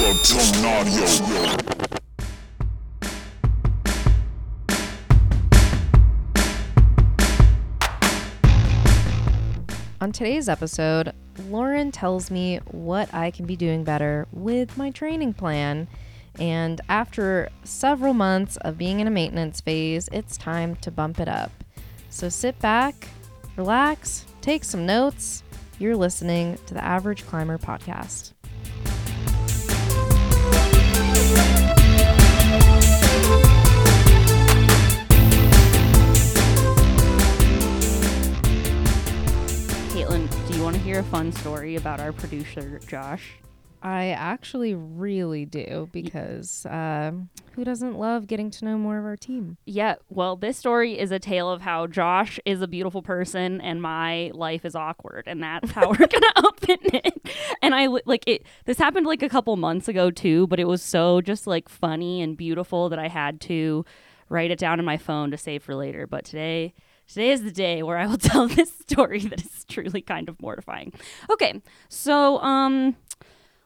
Tone On today's episode, Lauren tells me what I can be doing better with my training plan. And after several months of being in a maintenance phase, it's time to bump it up. So sit back, relax, take some notes. You're listening to the Average Climber podcast. You want to hear a fun story about our producer, Josh? I actually really do because um, who doesn't love getting to know more of our team? Yeah, well, this story is a tale of how Josh is a beautiful person and my life is awkward, and that's how we're gonna open it. And I like it. This happened like a couple months ago too, but it was so just like funny and beautiful that I had to write it down in my phone to save for later. But today. Today is the day where I will tell this story that is truly kind of mortifying. Okay, so um,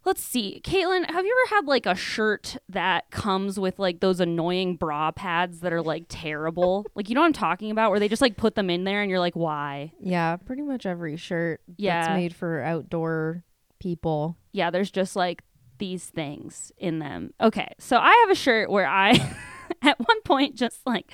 let's see. Caitlin, have you ever had like a shirt that comes with like those annoying bra pads that are like terrible? like you know what I'm talking about, where they just like put them in there and you're like, why? Yeah, pretty much every shirt Yeah. that's made for outdoor people. Yeah, there's just like these things in them. Okay, so I have a shirt where I at one point just like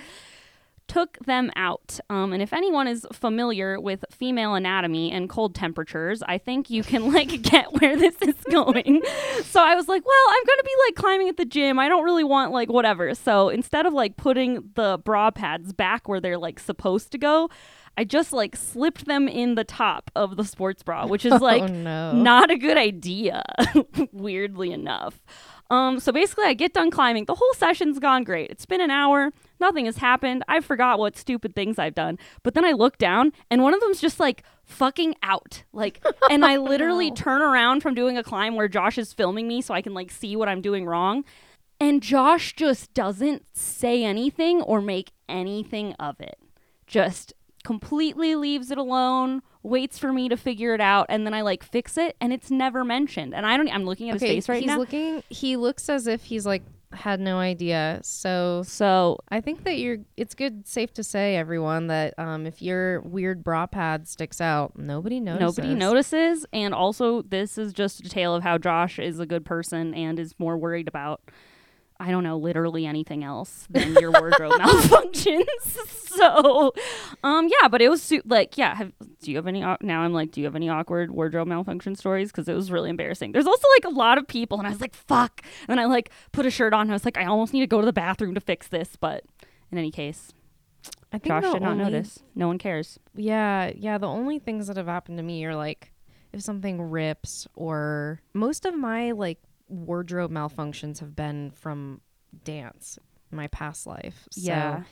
took them out. Um, and if anyone is familiar with female anatomy and cold temperatures, I think you can like get where this is going. so I was like, well, I'm going to be like climbing at the gym. I don't really want like whatever. So instead of like putting the bra pads back where they're like supposed to go, I just like slipped them in the top of the sports bra, which is like oh no. not a good idea, weirdly enough. Um, so basically, I get done climbing. The whole session's gone great. It's been an hour. Nothing has happened. I forgot what stupid things I've done. But then I look down, and one of them's just like fucking out. Like, and I literally turn around from doing a climb where Josh is filming me so I can like see what I'm doing wrong. And Josh just doesn't say anything or make anything of it. Just completely leaves it alone, waits for me to figure it out, and then I like fix it, and it's never mentioned. And I don't. I'm looking at his face right he's now. looking. He looks as if he's like had no idea. So so I think that you're. It's good, safe to say, everyone, that um, if your weird bra pad sticks out, nobody notices. nobody notices. And also, this is just a tale of how Josh is a good person and is more worried about. I don't know, literally anything else than your wardrobe malfunctions. So, um, yeah, but it was su- like, yeah. Have, do you have any? au- Now I'm like, do you have any awkward wardrobe malfunction stories? Because it was really embarrassing. There's also like a lot of people, and I was like, fuck. And I like put a shirt on, and I was like, I almost need to go to the bathroom to fix this. But in any case, I think Josh did not only- notice. No one cares. Yeah, yeah. The only things that have happened to me are like if something rips, or most of my like wardrobe malfunctions have been from dance, in my past life. So Yeah.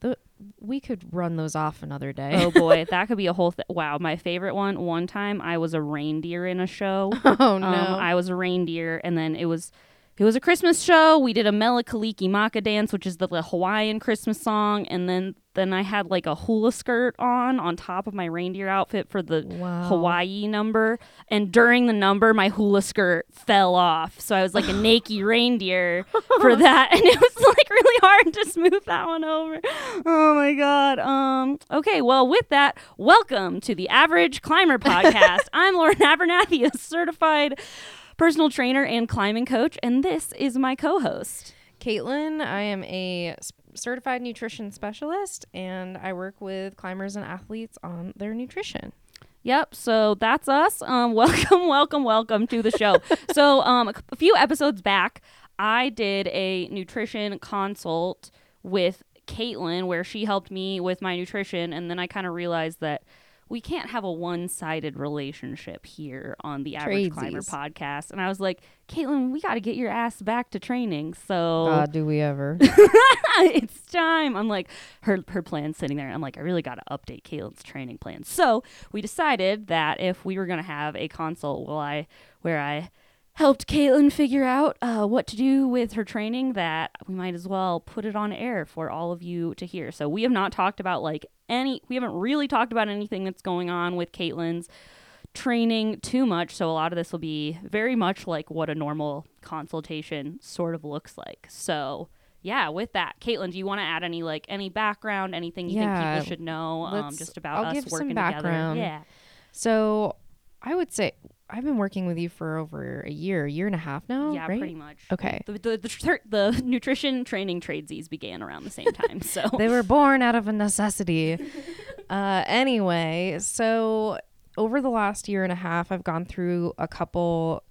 the, we could run those off another day. Oh boy, that could be a whole thing. Wow, my favorite one. One time, I was a reindeer in a show. Oh, no! Um, I was a reindeer, and then it was it was a Christmas show. We did a Mele Kalikimaka dance, which is the, the Hawaiian Christmas song, and then then I had like a hula skirt on on top of my reindeer outfit for the wow. Hawaii number. And during the number, my hula skirt fell off, so I was like a naked reindeer for that, and it was like really hard to smooth that one over. Oh my god. Um. Okay. Well, with that, welcome to the Average Climber Podcast. I'm Lauren Abernathy, a certified personal trainer and climbing coach, and this is my co-host. Caitlin, I am a certified nutrition specialist, and I work with climbers and athletes on their nutrition. Yep. So that's us. Um, welcome, welcome, welcome to the show. so, um, a c- a few episodes back, I did a nutrition consult with Caitlin where she helped me with my nutrition, and then I kind of realized that we can't have a one-sided relationship here on the Average Climber podcast. And I was like, Caitlin, we got to get your ass back to training. So God, do we ever? it's time. I'm like, her her plan's sitting there. I'm like, I really got to update Caitlin's training plan. So we decided that if we were gonna have a consult, will I where I helped Caitlin figure out uh, what to do with her training, that we might as well put it on air for all of you to hear. So we have not talked about like any. We haven't really talked about anything that's going on with Caitlin's training too much, so a lot of this will be very much like what a normal consultation sort of looks like. So, yeah, with that, Caitlin, do you want to add any like any background, anything you Yeah, think people should know, um, just about I'll us give some working background. together? Yeah. So I would say I've been working with you for over a year, year and a half now, yeah, right? pretty much. Okay. The, the, the, tr- the nutrition training tradesies began around the same time. So, they were born out of a necessity. uh, anyway, so over the last year and a half, I've gone through a couple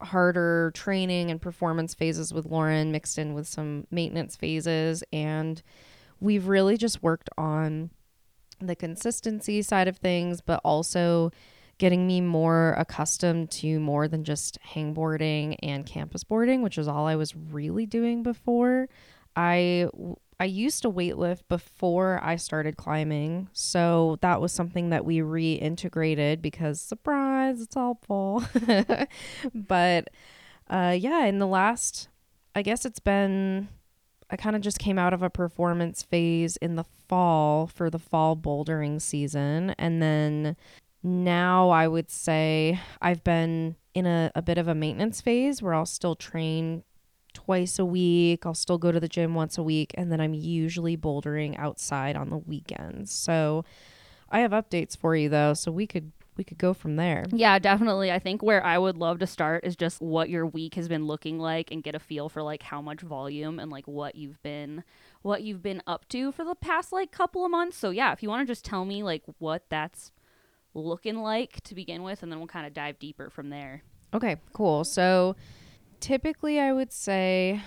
harder training and performance phases with Lauren, mixed in with some maintenance phases. And we've really just worked on the consistency side of things, but also getting me more accustomed to more than just hangboarding and campus boarding, which is all I was really doing before. I I used to weightlift before I started climbing, so that was something that we reintegrated because surprise, it's helpful. but uh, yeah, in the last, I guess it's been, I kind of just came out of a performance phase in the fall for the fall bouldering season, and then now I would say I've been in a, a bit of a maintenance phase where I'll still train twice a week. I'll still go to the gym once a week. And then I'm usually bouldering outside on the weekends. So I have updates for you though. So we could we could go from there. Yeah, definitely. I think where I would love to start is just what your week has been looking like and get a feel for like how much volume and like what you've been what you've been up to for the past like couple of months. So yeah, if you want to just tell me like what that's looking like to begin with and then we'll kind of dive deeper from there. Okay, cool. So typically I would say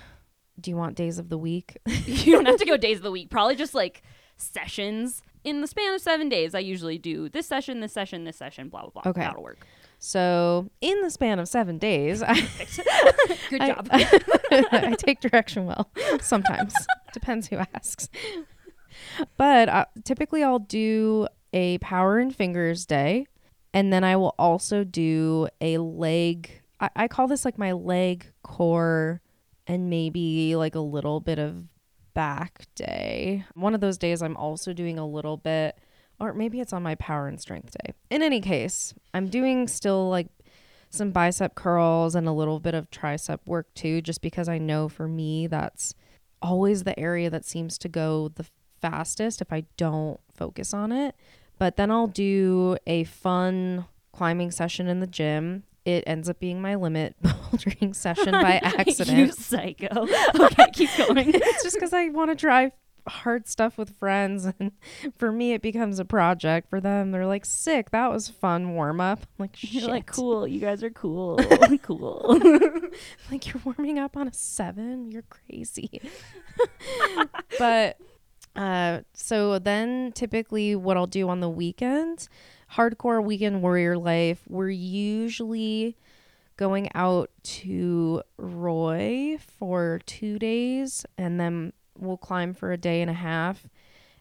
do you want days of the week? you don't have to go days of the week. Probably just like sessions in the span of 7 days. I usually do this session, this session, this session, blah blah blah. Okay. That'll work. so in the span of seven days, I, Good I- job. I take direction well sometimes. Depends who asks. But uh, typically, I'll do a power and fingers day. And then I will also do a leg. I, I call this like my leg core and maybe like a little bit of back day. One of those days, I'm also doing a little bit, or maybe it's on my power and strength day. In any case, I'm doing still like some bicep curls and a little bit of tricep work too, just because I know for me that's always the area that seems to go the fastest if I don't focus on it. But then I'll do a fun climbing session in the gym. It ends up being my limit bouldering session by accident. you psycho. Okay, keep going. it's just because I want to try hard stuff with friends. And for me, it becomes a project. For them, they're like, sick. That was fun warm up. I'm like, shit. You're like, cool. You guys are cool. cool. like you're warming up on a seven you're crazy but uh so then typically what i'll do on the weekends hardcore weekend warrior life we're usually going out to roy for two days and then we'll climb for a day and a half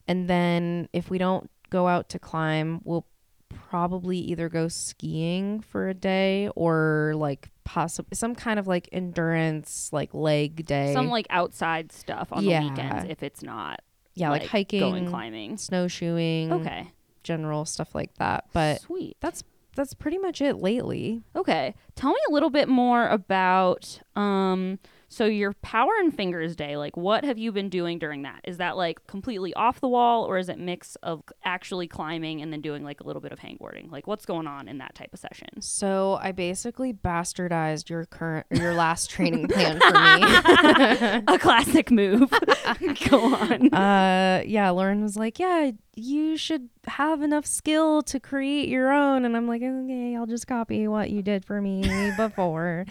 and then if we don't go out to climb we'll probably either go skiing for a day or like possibly some kind of like endurance like leg day Some like outside stuff on Yeah. the weekends if it's not yeah like, hiking going climbing. snowshoeing Okay. general stuff like that but Sweet. that's that's pretty much it lately Okay. Tell me a little bit more about um so your power and fingers day, like what have you been doing during that? Is that like completely off the wall or is it mix of actually climbing and then doing like a little bit of hangboarding? Like what's going on in that type of session? so i basically bastardized your current your last training plan for me a classic move. Go on. uh yeah lauren was like yeah you should have enough skill to create your own and i'm like okay i'll just copy what you did for me before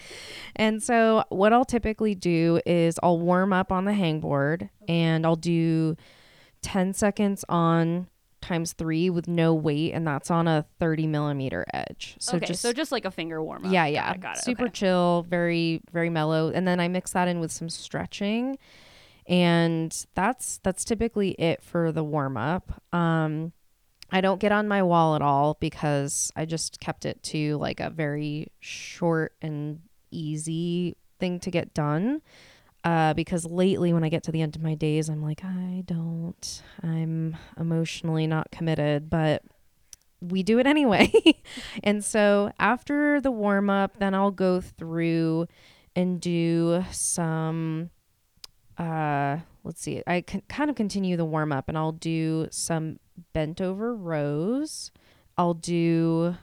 and so what i'll typically do is i'll warm up on the hangboard and i'll do 10 seconds on times three with no weight and that's on a 30 millimeter edge so okay, just so just like a finger warm up. yeah, Got yeah. it, got it. Super okay. chill, very, very mellow. And then I mix that in with some stretching. And that's that's typically it for the warm up. Um I don't get on my wall at all because I just kept it to like a very short and easy thing to get done. Uh, because lately, when I get to the end of my days, I'm like, I don't, I'm emotionally not committed. But we do it anyway. and so after the warm up, then I'll go through and do some uh let's see. I can kind of continue the warm up and I'll do some bent over rows. I'll do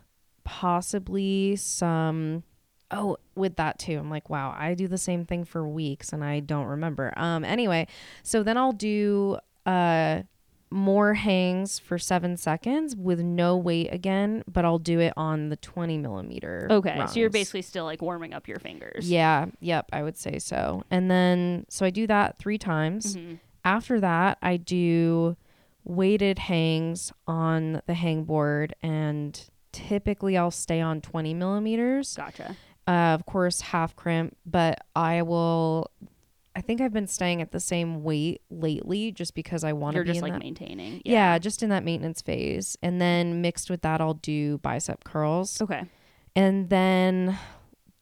possibly some oh with that too i'm like wow i do the same thing for weeks and i don't remember um anyway so then i'll do uh more hangs for seven seconds with no weight again but i'll do it on the 20 millimeter Okay, so you're basically still like warming up your fingers. yeah yep i would say so and then so i do that three times Mhm. after that i do weighted hangs on the hang board and typically i'll stay on 20 millimeters Gotcha. uh, of course half crimp but i will i think i've been staying at the same weight lately just because i want to You're be just in like that maintaining. yeah. just in that maintenance phase and then mixed with that i'll do bicep curls Okay. and then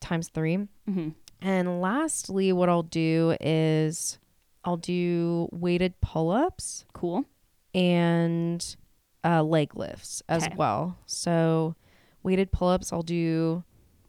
times three hmm and lastly what i'll do is i'll do weighted pull-ups Cool. and uh, leg lifts as Okay. well. So, weighted pull ups, I'll do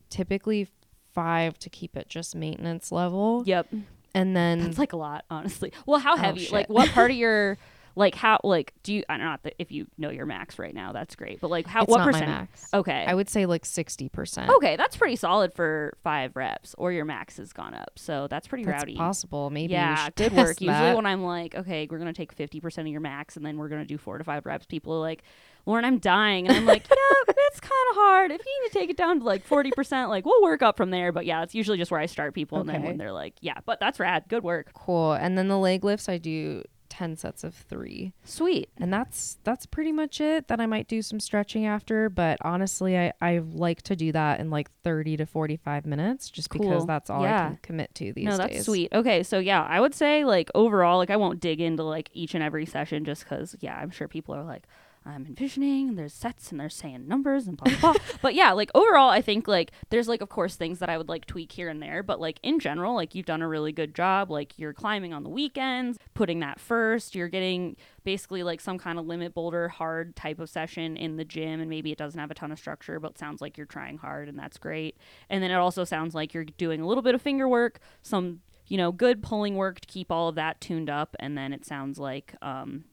typically five to keep it just maintenance level. Yep. And then, That's like a lot, honestly. Well, how Oh, heavy? shit. Like, what part of your, like, how, like, do you? I don't know if you know your max right now, that's great. But like, how? it's what percent? Okay. I would say like 60%. okay, that's pretty solid for five reps, or your max has gone up, so that's pretty That's rowdy. possible. Maybe. yeah, good work. Usually, that. when I'm like, okay, we're gonna take fifty percent of your max, and then we're gonna do four to five reps, people are like, Lauren, I'm dying, and I'm like, yeah, it's kind of hard. If you need to take it down to like forty percent, like we'll work up from there. But yeah, it's usually just where I start people, and then when they're like, yeah, but that's rad. Good work. Cool. And then the leg lifts, I do 10 sets of three. Sweet. And that's that's pretty much it. Then I might do some stretching after, but honestly, I, I like to do that in like 30 to 45 minutes just Cool. because that's all I can commit to these days. no, that's days. sweet. Okay, so yeah, I would say like overall, like I won't dig into like each and every session just because yeah, I'm sure people are like, I'm envisioning and there's sets and they're saying numbers and blah blah. blah. but yeah, like overall, I think like there's like of course things that I would like tweak here and there, but like in general, like you've done a really good job. Like you're climbing on the weekends, putting that first. You're getting basically like some kind of limit boulder hard type of session in the gym and maybe it doesn't have a ton of structure but sounds like you're trying hard and that's great and then it also sounds like you're doing a little bit of finger work some you know good pulling work to keep all of that tuned up and then it sounds like um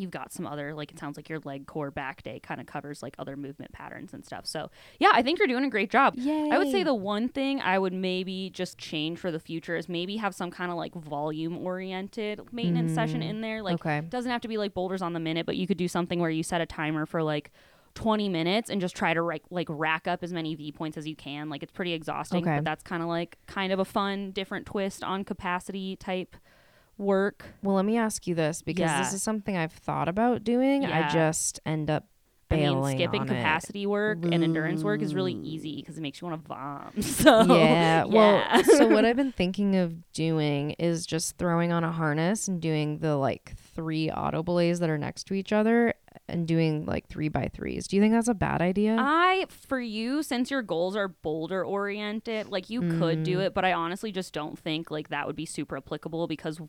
you've got some other like it sounds like your leg core back day kind of covers like other movement patterns and stuff so yeah i think you're doing a great job Yay. I would say the one thing I would maybe just change for the future is maybe have some kind of like volume oriented maintenance session mm-hmm. in there. Like okay. it doesn't have to be like boulders on the minute, but you could do something where you set a timer for like 20 minutes and just try to like like rack up as many V points as you can. Like it's pretty exhausting, Okay. but that's kind of like kind of a fun different twist on capacity type work. Well, let me ask you this because Yeah. this is something I've thought about doing. Yeah. I just end up I mean, bailing skipping on it. capacity work and endurance work is really easy because it makes you want to vom. So yeah. Well, so what I've been thinking of doing is just throwing on a harness and doing the like three auto belays that are next to each other and doing like three by threes. Do you think that's a bad idea? I, for you, since your goals are boulder oriented, like you could do Mm. it, but I honestly just don't think like that would be super applicable because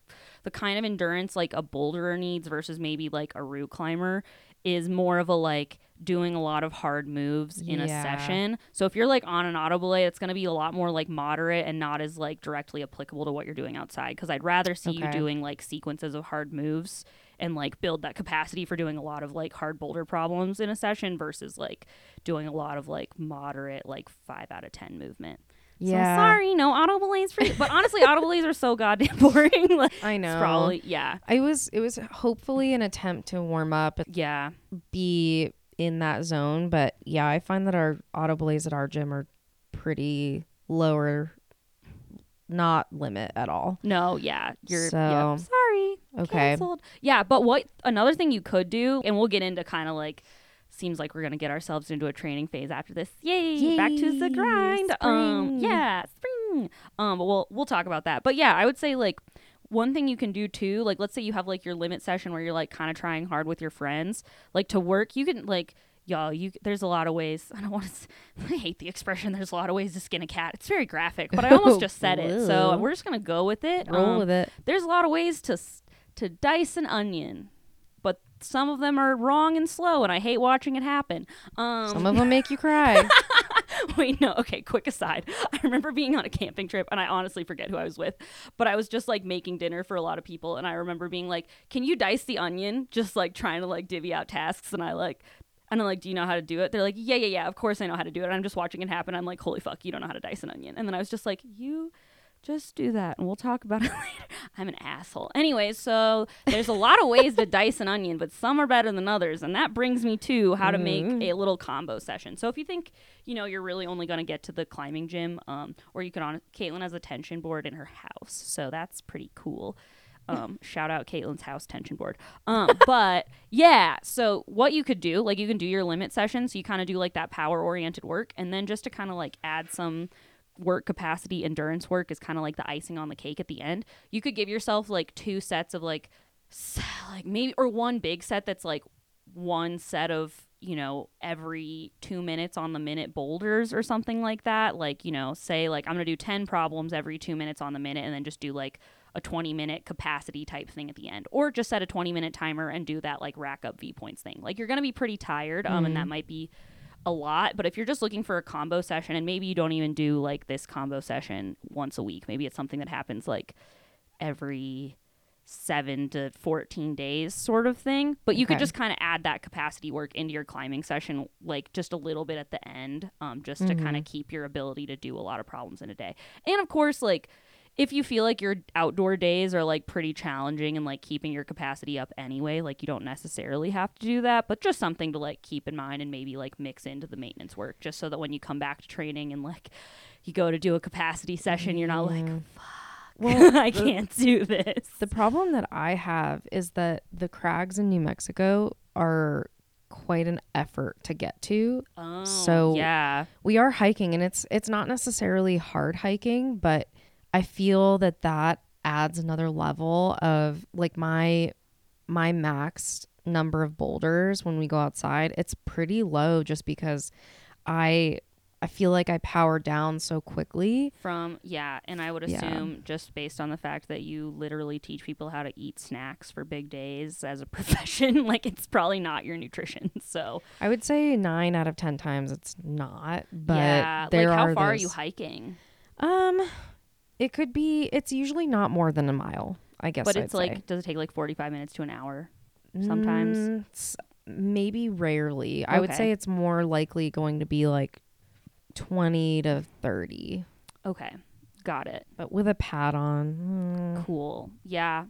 the kind of endurance like a boulderer needs versus maybe like a route climber is more of a like doing a lot of hard moves in a session. So if you're like on an auto belay, it's going to be a lot more like moderate and not as like directly applicable to what you're doing outside because I'd rather see you doing like sequences of hard moves and like build that capacity for doing a lot of like hard boulder problems in a session versus like doing a lot of like moderate like 5 out of 10 movement. yeah. So sorry, no auto belays for you. But honestly, auto belays are so goddamn boring. like, I know. probably yeah. I was it was hopefully an attempt to warm up Yeah. be in that zone. But yeah, I find that our auto belays at our gym are pretty lower, not limit at all. No, yeah. You're So, yeah. Sorry. okay. Canceled. Yeah, but what another thing you could do, and we'll get into kind of like seems like we're gonna get ourselves into a training phase after this. Yay! Back to the Yay, grind. Um yeah, spring. Um but we'll we'll talk about that. But yeah, I would say like one thing you can do too, like let's say you have like your limit session where you're like kind of trying hard with your friends, like to work, you can like y'all you there's a lot of ways i don't want to i hate the expression there's a lot of ways to skin a cat it's very graphic but i almost just said it so we're just gonna go with it Roll Um, with it. there's a lot of ways to to dice an onion but some of them are wrong and slow, and I hate watching it happen. Um, Some of them make you cry. Wait, no. Okay, quick aside. I remember being on a camping trip, and I honestly forget who I was with, but I was just like making dinner for a lot of people, and I remember being like, "Can you dice the onion?" Just like trying to like divvy out tasks, and I like. And I'm like, do you know how to do it? They're like, yeah, yeah, yeah, of course I know how to do it. And I'm just watching it happen. I'm like, holy fuck, you don't know how to dice an onion. And then I was just like, you just do that and we'll talk about it later. I'm an asshole. Anyway, so there's a lot of ways to dice an onion, but some are better than others. And that brings me to how to make a little combo session. So if you think, you know, you're really only going to get to the climbing gym, um, or you can on, Caitlin has a tension board in her house. So that's pretty cool. Um, shout out Caitlin's house tension board. Um, but yeah, so what you could do, like you can do your limit session. So you kind of do like that power oriented work. And then just to kind of like add some work capacity endurance work is kind of like the icing on the cake at the end. You could give yourself like two sets of like, like maybe, or one big set that's like one set of you know every two minutes on the minute boulders or something like that like you know say like i'm gonna do 10 problems every two minutes on the minute and then just do like a 20 minute capacity type thing at the end or just set a 20 minute timer and do that like rack up v points thing. Like you're gonna be pretty tired um and that might be a lot but if you're just looking for a combo session and maybe you don't even do like this combo session once a week maybe it's something that happens like every seven to 14 days sort of thing but you could just kind of add that capacity work into your climbing session like just a little bit at the end um, just to kind of keep your ability to do a lot of problems in a day. And of course like if you feel like your outdoor days are like pretty challenging and like keeping your capacity up anyway like you don't necessarily have to do that but just something to like keep in mind and maybe like mix into the maintenance work just so that when you come back to training and like you go to do a capacity session you're not like mm. Well, I can't do this. The problem that I have is that the crags in New Mexico are quite an effort to get to. Oh, So- yeah, We are hiking and it's it's not necessarily hard hiking, but I feel that that adds another level of like my my max number of boulders when we go outside, it's pretty low just because I I feel like I power down so quickly. from yeah, and I would Yeah. assume just based on the fact that you literally teach people how to eat snacks for big days as a profession, like it's probably not your nutrition. So I would say 9 out of 10 times it's not, but yeah, like how are far are you hiking? Um, it could be. It's usually not more than a mile. I guess. But I'd it's say. like, does it take like forty five minutes to an hour? sometimes? Mm, maybe rarely. I would say it's more likely going to be like twenty to thirty, Okay, got it. but with a pad on. mm, Cool. Yeah.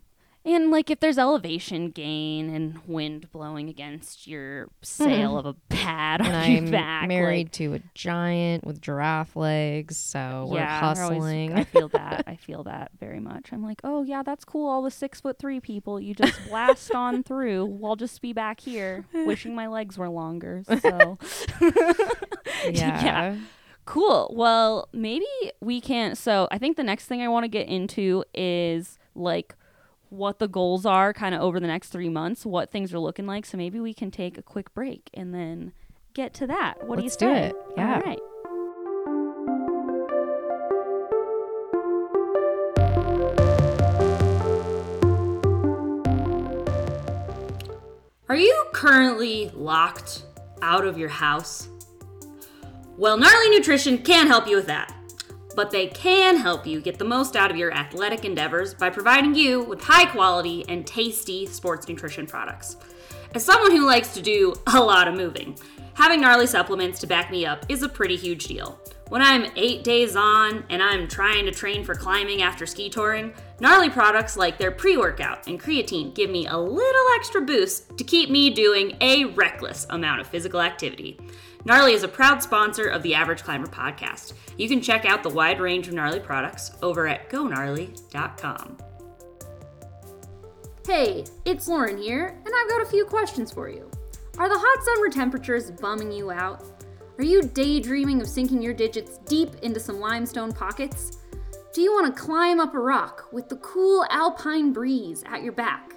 And like if there's elevation gain and wind blowing against your sail of a pad on your I'm back, married like, to a giant with giraffe legs, so we're yeah, they're always- hustling. I feel that. I feel that very much. I'm like, oh yeah, that's cool. All the six foot three people, you just blast on through. I'll just be back here, wishing my legs were longer. So yeah. cool. Well, maybe we can. So I think the next thing I want to get into is like what the goals are, kind of over the next three months, what things are looking like. So maybe we can take a quick break and then get to that. What Let's do do you say? it. Yeah. All right. Are you currently locked out of your house? Well, Gnarly Nutrition can help you with that. But they can help you get the most out of your athletic endeavors by providing you with high quality and tasty sports nutrition products. As someone who likes to do a lot of moving, having gnarly supplements to back me up is a pretty huge deal. When I'm eight days on and I'm trying to train for climbing after ski touring, gnarly products like their pre workout and creatine give me a little extra boost to keep me doing a reckless amount of physical activity. Gnarly is a proud sponsor of the Average Climber podcast. You can check out the wide range of gnarly products over at gonarly.com. Hey, it's Lauren here, and I've got a few questions for you. Are the hot summer temperatures bumming you out? Are you daydreaming of sinking your digits deep into some limestone pockets? Do you want to climb up a rock with the cool alpine breeze at your back?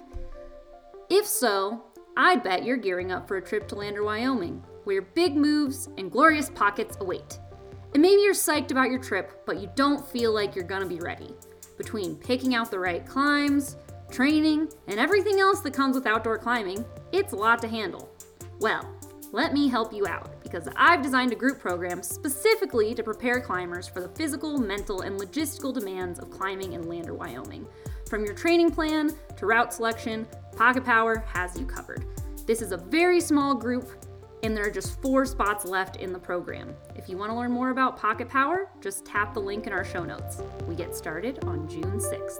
If so, I'd bet you're gearing up for a trip to Lander, Wyoming, where big moves and glorious pockets await. And maybe you're psyched about your trip, but you don't feel like you're gonna be ready. Between picking out the right climbs, training, and everything else that comes with outdoor climbing, It's a lot to handle. Well, let me help you out because I've designed a group program specifically to prepare climbers for the physical, mental, and logistical demands of climbing in Lander, Wyoming. From your training plan to route selection, Pocket Power has you covered. This is a very small group, and there are just four spots left in the program. If you want to learn more about Pocket Power, just tap the link in our show notes. We get started on June 6th.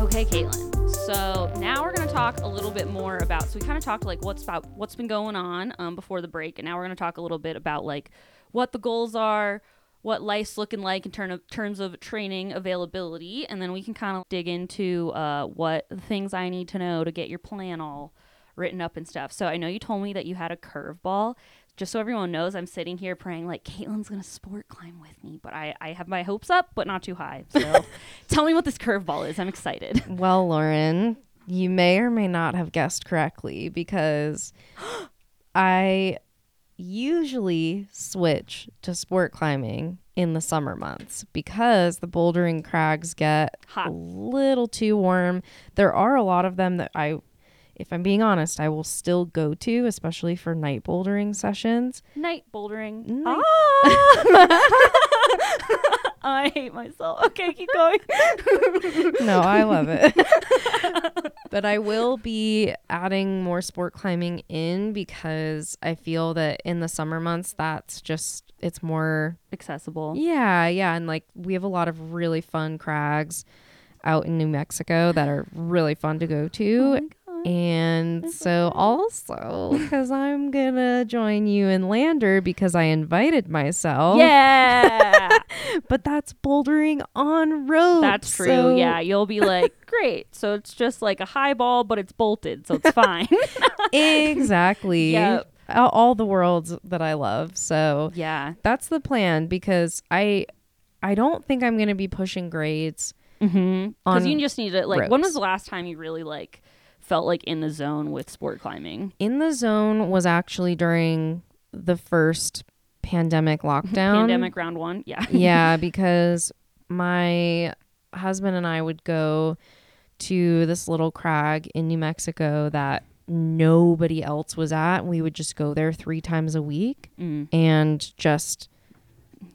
Okay, Caitlin. So now we're gonna talk a little bit more about. So we kind of talked like what's about what's been going on um, before the break, and now we're gonna talk a little bit about like what the goals are, what life's looking like in term of, terms of training availability, and then we can kind of dig into uh, what things I need to know to get your plan all written up and stuff. So I know you told me that you had a curveball. Just so everyone knows, I'm sitting here praying like Caitlin's gonna sport climb with me, but I, I have my hopes up, but not too high. So tell me what this curveball is. I'm excited. Well, Lauren, you may or may not have guessed correctly because I usually switch to sport climbing in the summer months because the bouldering crags get Hot. a little too warm. There are a lot of them that I if I'm being honest, I will still go to, especially for night bouldering sessions. Night bouldering. Night- Ah! I hate myself. Okay, keep going. no, I love it. but I will be adding more sport climbing in because I feel that in the summer months, that's just, it's more, Accessible. yeah, yeah. And like we have a lot of really fun crags out in New Mexico that are really fun to go to. And so also because I'm gonna join you in Lander because I invited myself. Yeah, But that's bouldering on road. that's true. so- yeah, you'll be like, great. So it's just like a high ball, but it's bolted, so it's fine. exactly. Yep. All, all the worlds that I love. So yeah. that's the plan because I I don't think I'm going to be pushing grades. Mm-hmm. Because you just need to like. When was the last time you really like felt like in the zone with sport climbing? In the zone was actually during the first pandemic lockdown. Pandemic round one. Yeah. yeah, because my husband and I would go to this little crag in New Mexico that nobody else was at. We would just go there 3 times a week Mm, and just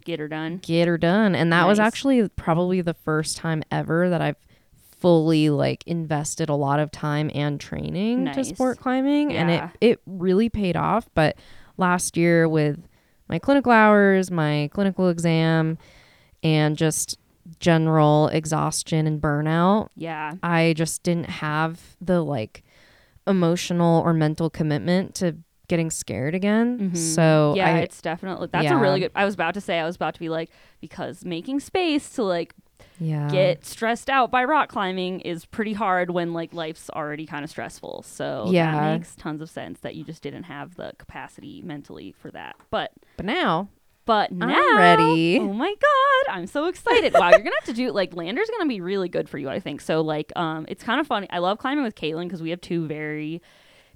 get her done. get her done. And that was actually probably the first time ever that I've fully like invested a lot of time and training to sport climbing and it it really paid off, but last year with my clinical hours, my clinical exam and just general exhaustion and burnout, Yeah. I just didn't have the like emotional or mental commitment to getting scared again. Mhm. So yeah, I it's definitely that's a really good. I was about to say I was about to be like because making space to like yeah. get stressed out by rock climbing is pretty hard when like life's already kind of stressful. So Yeah. that makes tons of sense that you just didn't have the capacity mentally for that. But but now but now I'm ready. Oh my god, I'm so excited! wow, you're gonna have to do like Lander's gonna be really good for you, I think. So like, um, it's kind of funny. I love climbing with Caitlin because we have two very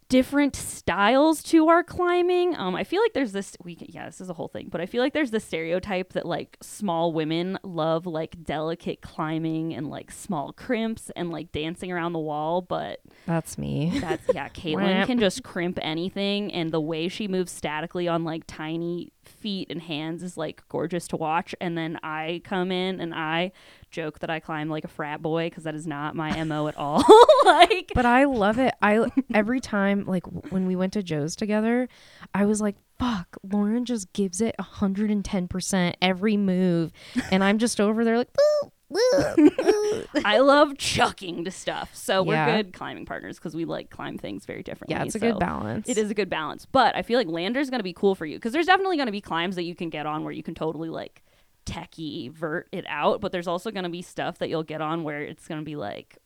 different styles to our climbing. Um, I feel like there's this we can, yeah, this is a whole thing, but I feel like there's this stereotype that like small women love like delicate climbing and like small crimps and like dancing around the wall, but That's me. that's yeah, Caitlin can just crimp anything and the way she moves statically on like tiny feet and hands is like gorgeous to watch. And then I come in and I joke that I climb like a frat boy because that is not my MO at all. like But I love it. I every time like when we went to Joe's together, I was like, "Fuck, Lauren just gives it 110% every move." And I'm just over there like, "Woo, woo, woo." I love chucking to stuff. So we're Yeah. good climbing partners because we like climb things very differently. Yeah, it's a So good balance. It is a good balance. But I feel like Lander's going to be cool for you because there's definitely going to be climbs that you can get on where you can totally like techie vert it out. But there's also going to be stuff that you'll get on where it's going to be like,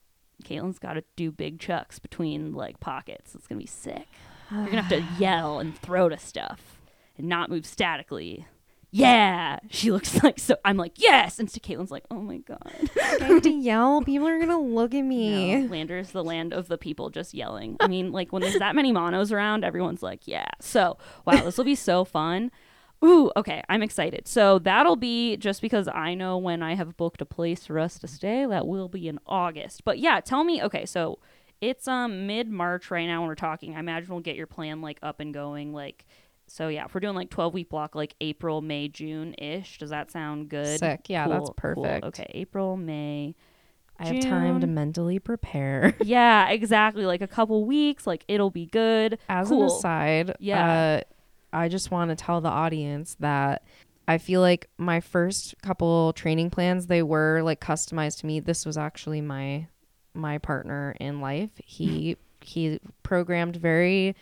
Caitlin's got to do big chucks between like pockets. It's going to be sick. You're going to have to yell and throw to stuff and not move statically. Yeah, she looks like so. I'm like yes, and so Caitlin's like, oh my god. I have to yell. People are gonna look at me. No, Lander's the land of the people just yelling. I mean, like when there's that many monos around, everyone's like, yeah. So, wow, this will be so fun. Ooh, okay. I'm excited. So that'll be just because I know when I have booked a place for us to stay, that will be in August. But yeah, tell me, okay, so it's um mid March right now when we're talking. I imagine we'll get your plan like up and going like so yeah, if we're doing like 12 week block like April, May, June ish, does that sound good? Sick. Yeah, that's Cool, cool. perfect. Okay, April, May. I have time to mentally prepare. Yeah, exactly. Like a couple weeks, like it'll be good. As cool. an aside, Yeah. uh, I just want to tell the audience that I feel like my first couple training plans they were like customized to me. This was actually my my partner in life. He he programmed very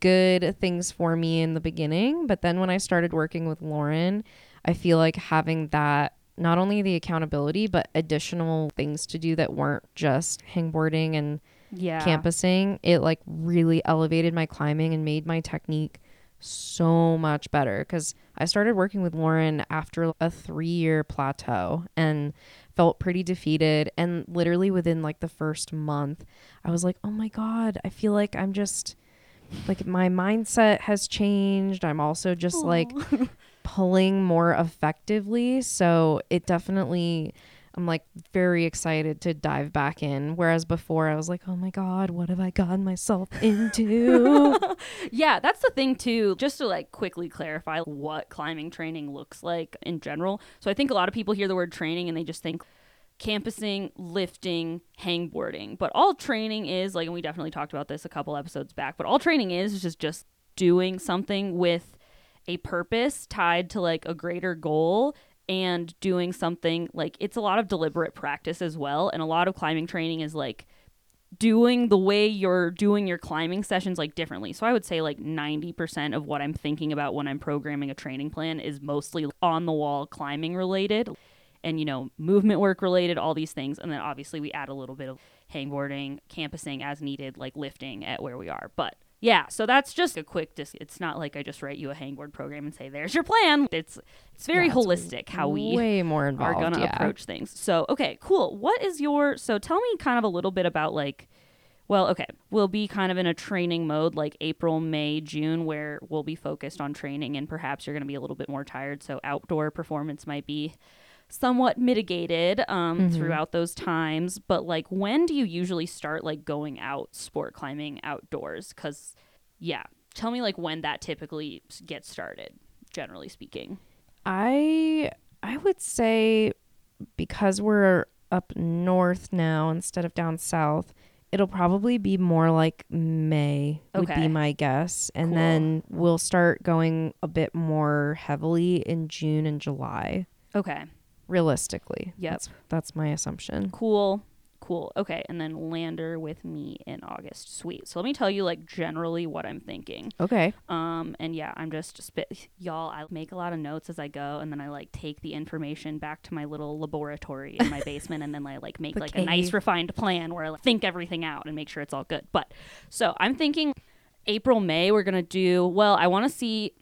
good things for me in the beginning, but then when I started working with Lauren, I feel like having that not only the accountability but additional things to do that weren't just hangboarding and Yeah. campusing, it like really elevated my climbing and made my technique so much better because I started working with Lauren after a three year plateau and felt pretty defeated. And literally within like the first month, I was like, oh my God, I feel like I'm just like my mindset has changed. I'm also just like pulling more effectively. So it definitely, I'm like very excited to dive back in. Whereas before I was like, oh my God, what have I gotten myself into? Yeah, that's the thing too. Just to like quickly clarify what climbing training looks like in general. So I think a lot of people hear the word training and they just think campusing, lifting, hangboarding. But all training is like and we definitely talked about this a couple episodes back, but all training is is just just doing something with a purpose tied to like a greater goal and doing something like it's a lot of deliberate practice as well and a lot of climbing training is like doing the way you're doing your climbing sessions like differently. So I would say like 90% of what I'm thinking about when I'm programming a training plan is mostly on the wall climbing related and you know movement work related all these things and then obviously we add a little bit of hangboarding, campusing as needed like lifting at where we are. But yeah, so that's just a quick dis- it's not like I just write you a hangboard program and say there's your plan. It's it's very Yeah, holistic how we way more involved, are going to yeah. approach things. So, okay, cool. What is your so tell me kind of a little bit about like well, okay, we'll be kind of in a training mode like April, May, June where we'll be focused on training and perhaps you're going to be a little bit more tired, so outdoor performance might be somewhat mitigated um, Mhm. throughout those times but like when do you usually start like going out sport climbing outdoors cuz yeah tell me like when that typically gets started generally speaking I I would say because we're up north now instead of down south, it'll probably be more like May would Okay. be my guess. And Cool. then we'll start going a bit more heavily in June and July. okay Realistically. Yep. That's that's my assumption. Cool. Cool. Okay. And then lander with me in August. Sweet. So let me tell you like generally what I'm thinking. Okay. Um and yeah, I'm just spit y'all, I make a lot of notes as I go and then I like take the information back to my little laboratory in my basement and then I like make The like a nice refined plan where I like, think everything out and make sure it's all good. But so I'm thinking April, May, we're gonna do well, I wanna see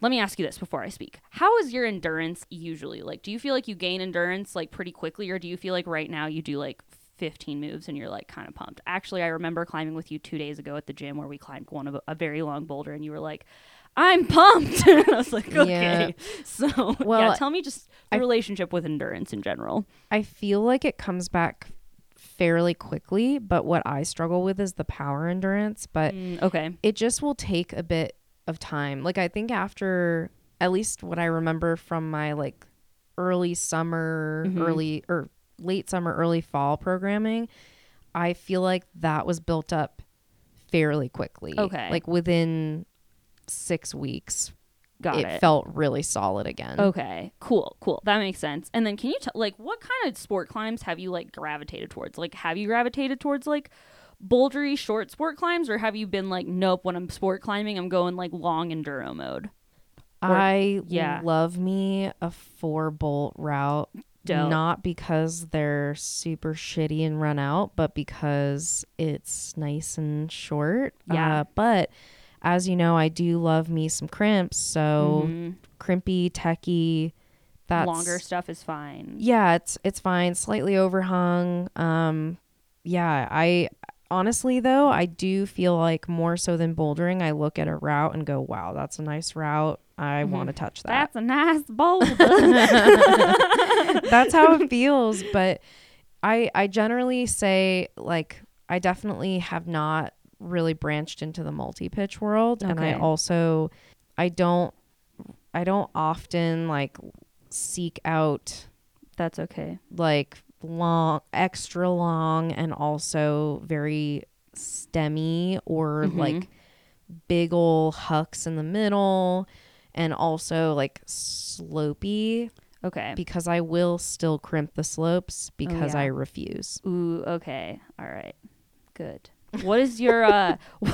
let me ask you this before I speak. How is your endurance usually? Like, do you feel like you gain endurance like pretty quickly, or do you feel like right now you do like 15 moves and you're like kind of pumped? Actually, I remember climbing with you two days ago at the gym where we climbed one of a, a very long boulder, and you were like, "I'm pumped." and I was like, "Okay." So, yeah, Well, tell me just the I- relationship with endurance in general. I feel like it comes back fairly quickly, but what I struggle with is the power endurance, but Mm, okay. it just will take a bit of time. Like I think after at least what I remember from my like early summer, Mhm. early or late summer, early fall programming, I feel like that was built up fairly quickly. Okay. Like within 6 weeks, Got it, it. felt really solid again. Okay, cool, cool. That makes sense. And then can you tell like what kind of sport climbs have you like gravitated towards? Like have you gravitated towards like bouldery short sport climbs or have you been like nope, when I'm sport climbing I'm going like long enduro mode? Or- I yeah. love me a four bolt route. Dope. Not because they're super shitty and run out, but because it's nice and short. Yeah. Uh, but as you know, I do love me some crimps. So Mhm. crimpy, techie. That's longer stuff is fine. Yeah, it's it's fine. Slightly overhung. Um, yeah, I honestly though, I do feel like more so than bouldering, I look at a route and go, "Wow, that's a nice route. I mm-hmm. want to touch that." That's a nice boulder. that's how it feels but i i generally say like i definitely have not really branched into the multi-pitch world and i also i don't i don't often like seek out That's okay. like long extra long and also very stemmy or Mhm. like big ol' hucks in the middle and also like slopey Okay. because I will still crimp the slopes because Oh, yeah. I refuse. Ooh, okay. All right. Good. What is your uh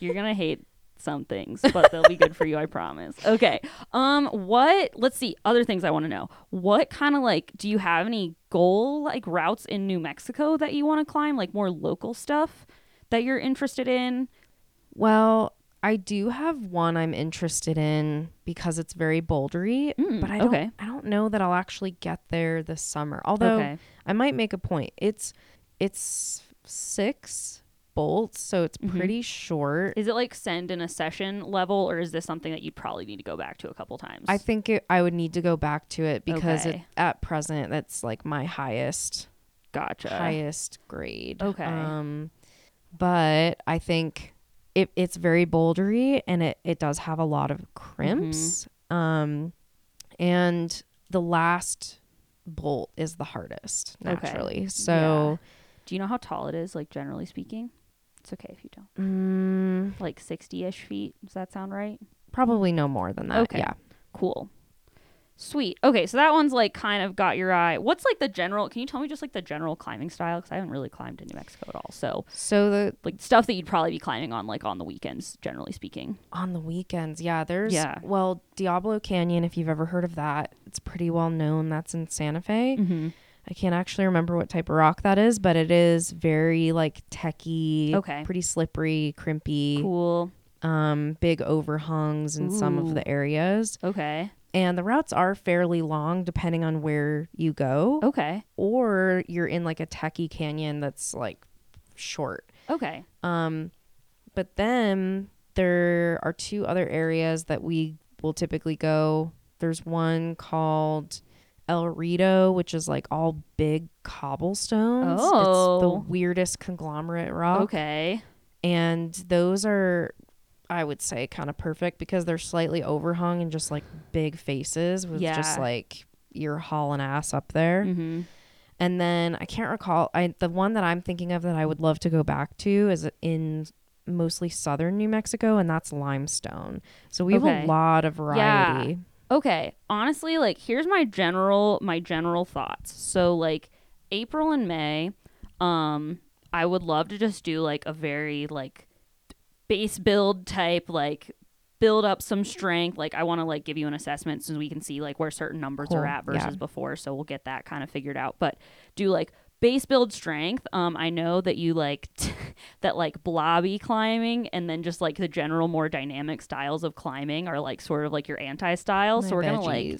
You're going to hate some things, but they'll be good for you, I promise. Okay. Um what let's see, other things I want to know. What kind of like do you have any goal like routes in New Mexico that you want to climb, like more local stuff that you're interested in? Well, I do have one I'm interested in because it's very bouldery, Mm, but I don't okay. I don't know that I'll actually get there this summer. Although okay. I might make a point. It's it's 6 bolts, so it's Mhm. pretty short. Is it like send in a session level or is this something that you'd probably need to go back to a couple times? I think it, I would need to go back to it because it, at present that's like my highest gotcha. highest grade. Okay. Um, but I think it, it's very bouldery and it, it does have a lot of crimps. Mm-hmm. Um, and the last bolt is the hardest Okay. naturally. So, Do you know how tall it is, like generally speaking? It's okay if you don't. mm, Like 60 ish feet. Does that sound right? probably no more than that. Okay. Yeah. Cool. Sweet. Okay, so that one's like kind of got your eye. What's like the general? Can you tell me just like the general climbing style? Because I haven't really climbed in New Mexico at all. So So the like stuff that you'd probably be climbing on like on the weekends, generally speaking. on the weekends, yeah, there's Yeah. well Diablo Canyon. If you've ever heard of that, it's pretty well known. That's in Santa Fe. Mm-hmm. I can't actually remember what type of rock that is, but it is very like techy, Okay. pretty slippery, crimpy, Cool. um, big overhungs in some of the areas. Okay. And the routes are fairly long depending on where you go, Okay. or you're in like a techy canyon that's like short. Okay. Um, but then there are two other areas that we will typically go. There's one called El Rito, which is like all big cobblestones. It's Oh. the weirdest conglomerate rock. Okay. And those are, I would say, kind of perfect because they're slightly overhung and just like big faces with just like you're hauling ass up there. Mm-hmm. And then I can't recall. I the one that I'm thinking of that I would love to go back to is in mostly southern New Mexico, and that's limestone. So we have a lot of variety. Okay. Honestly, like here's my general my general thoughts. So like April and May, um, I would love to just do like a very like base build type like build up some strength like i want to like give you an assessment so we can see like where certain numbers Cool. are at versus Yeah. before so we'll get that kind of figured out but do like base build strength um i know that you like that like blobby climbing and then just like the general more dynamic styles of climbing are like sort of like your anti style so we're gonna like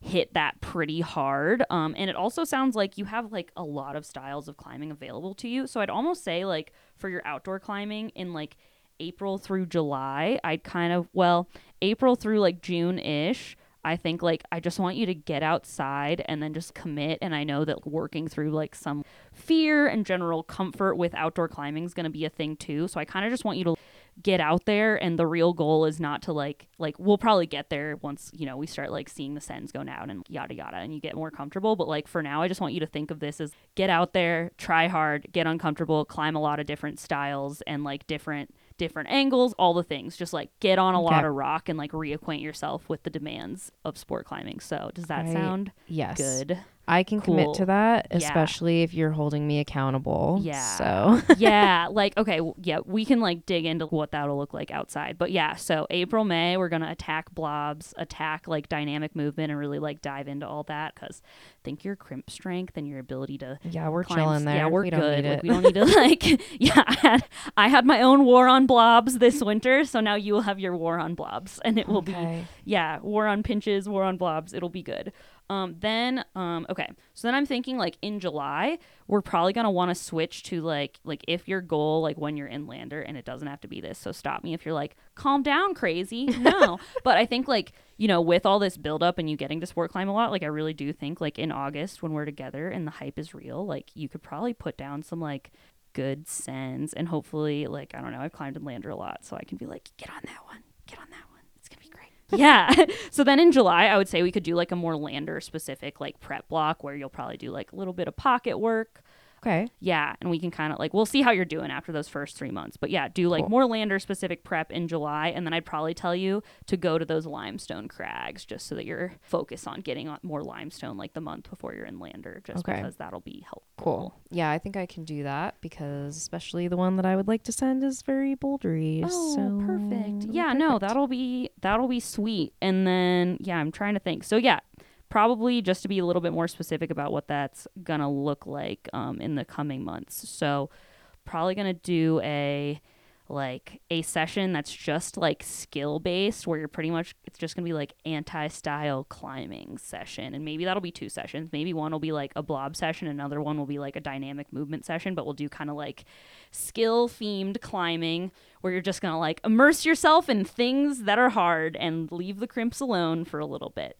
hit that pretty hard. Um, and it also sounds like you have like a lot of styles of climbing available to you. So I'd almost say like for your outdoor climbing in like April through July, I'd kind of well April through like June ish. I think like I just want you to get outside and then just commit. And I know that working through like some fear and general comfort with outdoor climbing is going to be a thing too. So I kind of just want you to get out there and the real goal is not to like like we'll probably get there once you know we start like seeing the sends go down and yada yada and you get more comfortable but like for now i just want you to think of this as get out there try hard get uncomfortable climb a lot of different styles and like different different angles all the things. Just like get on a lot of rock and like reacquaint yourself with the demands of sport climbing. So does that sound Yes. good I can commit to that, Yeah. especially if you're holding me accountable. Yeah. So yeah, like okay, yeah, we can like dig into what that'll look like outside. But yeah, so April, May, we're gonna attack blobs, attack like dynamic movement, and really like dive into all that because think your crimp strength and your ability to yeah, we're climb chilling there. Yeah, we're we good. Like, we don't need to like. Yeah, I had I had my own war on blobs this winter, so now you will have your war on blobs, and it will be yeah, war on pinches, war on blobs. It'll be good. Um, then, um, okay. So then I'm thinking like in July, we're probably gonna want to switch to like like if your goal like when you're in Lander, and it doesn't have to be this. So stop me if you're like, calm down, crazy. No, but I think like you know with all this buildup and you getting to sport climb a lot, like I really do think like in August when we're together and the hype is real, like you could probably put down some like good sends and hopefully like I don't know I've climbed in Lander a lot, so I can be like, get on that one, get on that one. It's gonna be great yeah. so then in July, I would say we could do like a more lander specific like prep block where you'll probably do like a little bit of pocket work. Okay. Yeah. And we can kind of like, we'll see how you're doing after those first three months. But yeah, do like Cool. more lander specific prep in July. And then I'd probably tell you to go to those limestone crags just so that you're focused on getting on more limestone like the month before you're in lander, just Okay. because that'll be helpful. Cool. Yeah, I think I can do that because especially the one that I would like to send is very bouldery. Oh, so perfect. Yeah, no, that'll be that'll be sweet. And then yeah, I'm trying to think. So yeah, probably just to be a little bit more specific about what that's gonna look like um, in the coming months. So probably gonna do a like a session that's just like skill based where you're pretty much it's just going to be like anti-style climbing session. And maybe that'll be two sessions. Maybe one will be like a blob session another one will be like a dynamic movement session but we'll do kind of like skill themed climbing where you're just going to like immerse yourself in things that are hard and leave the crimps alone for a little bit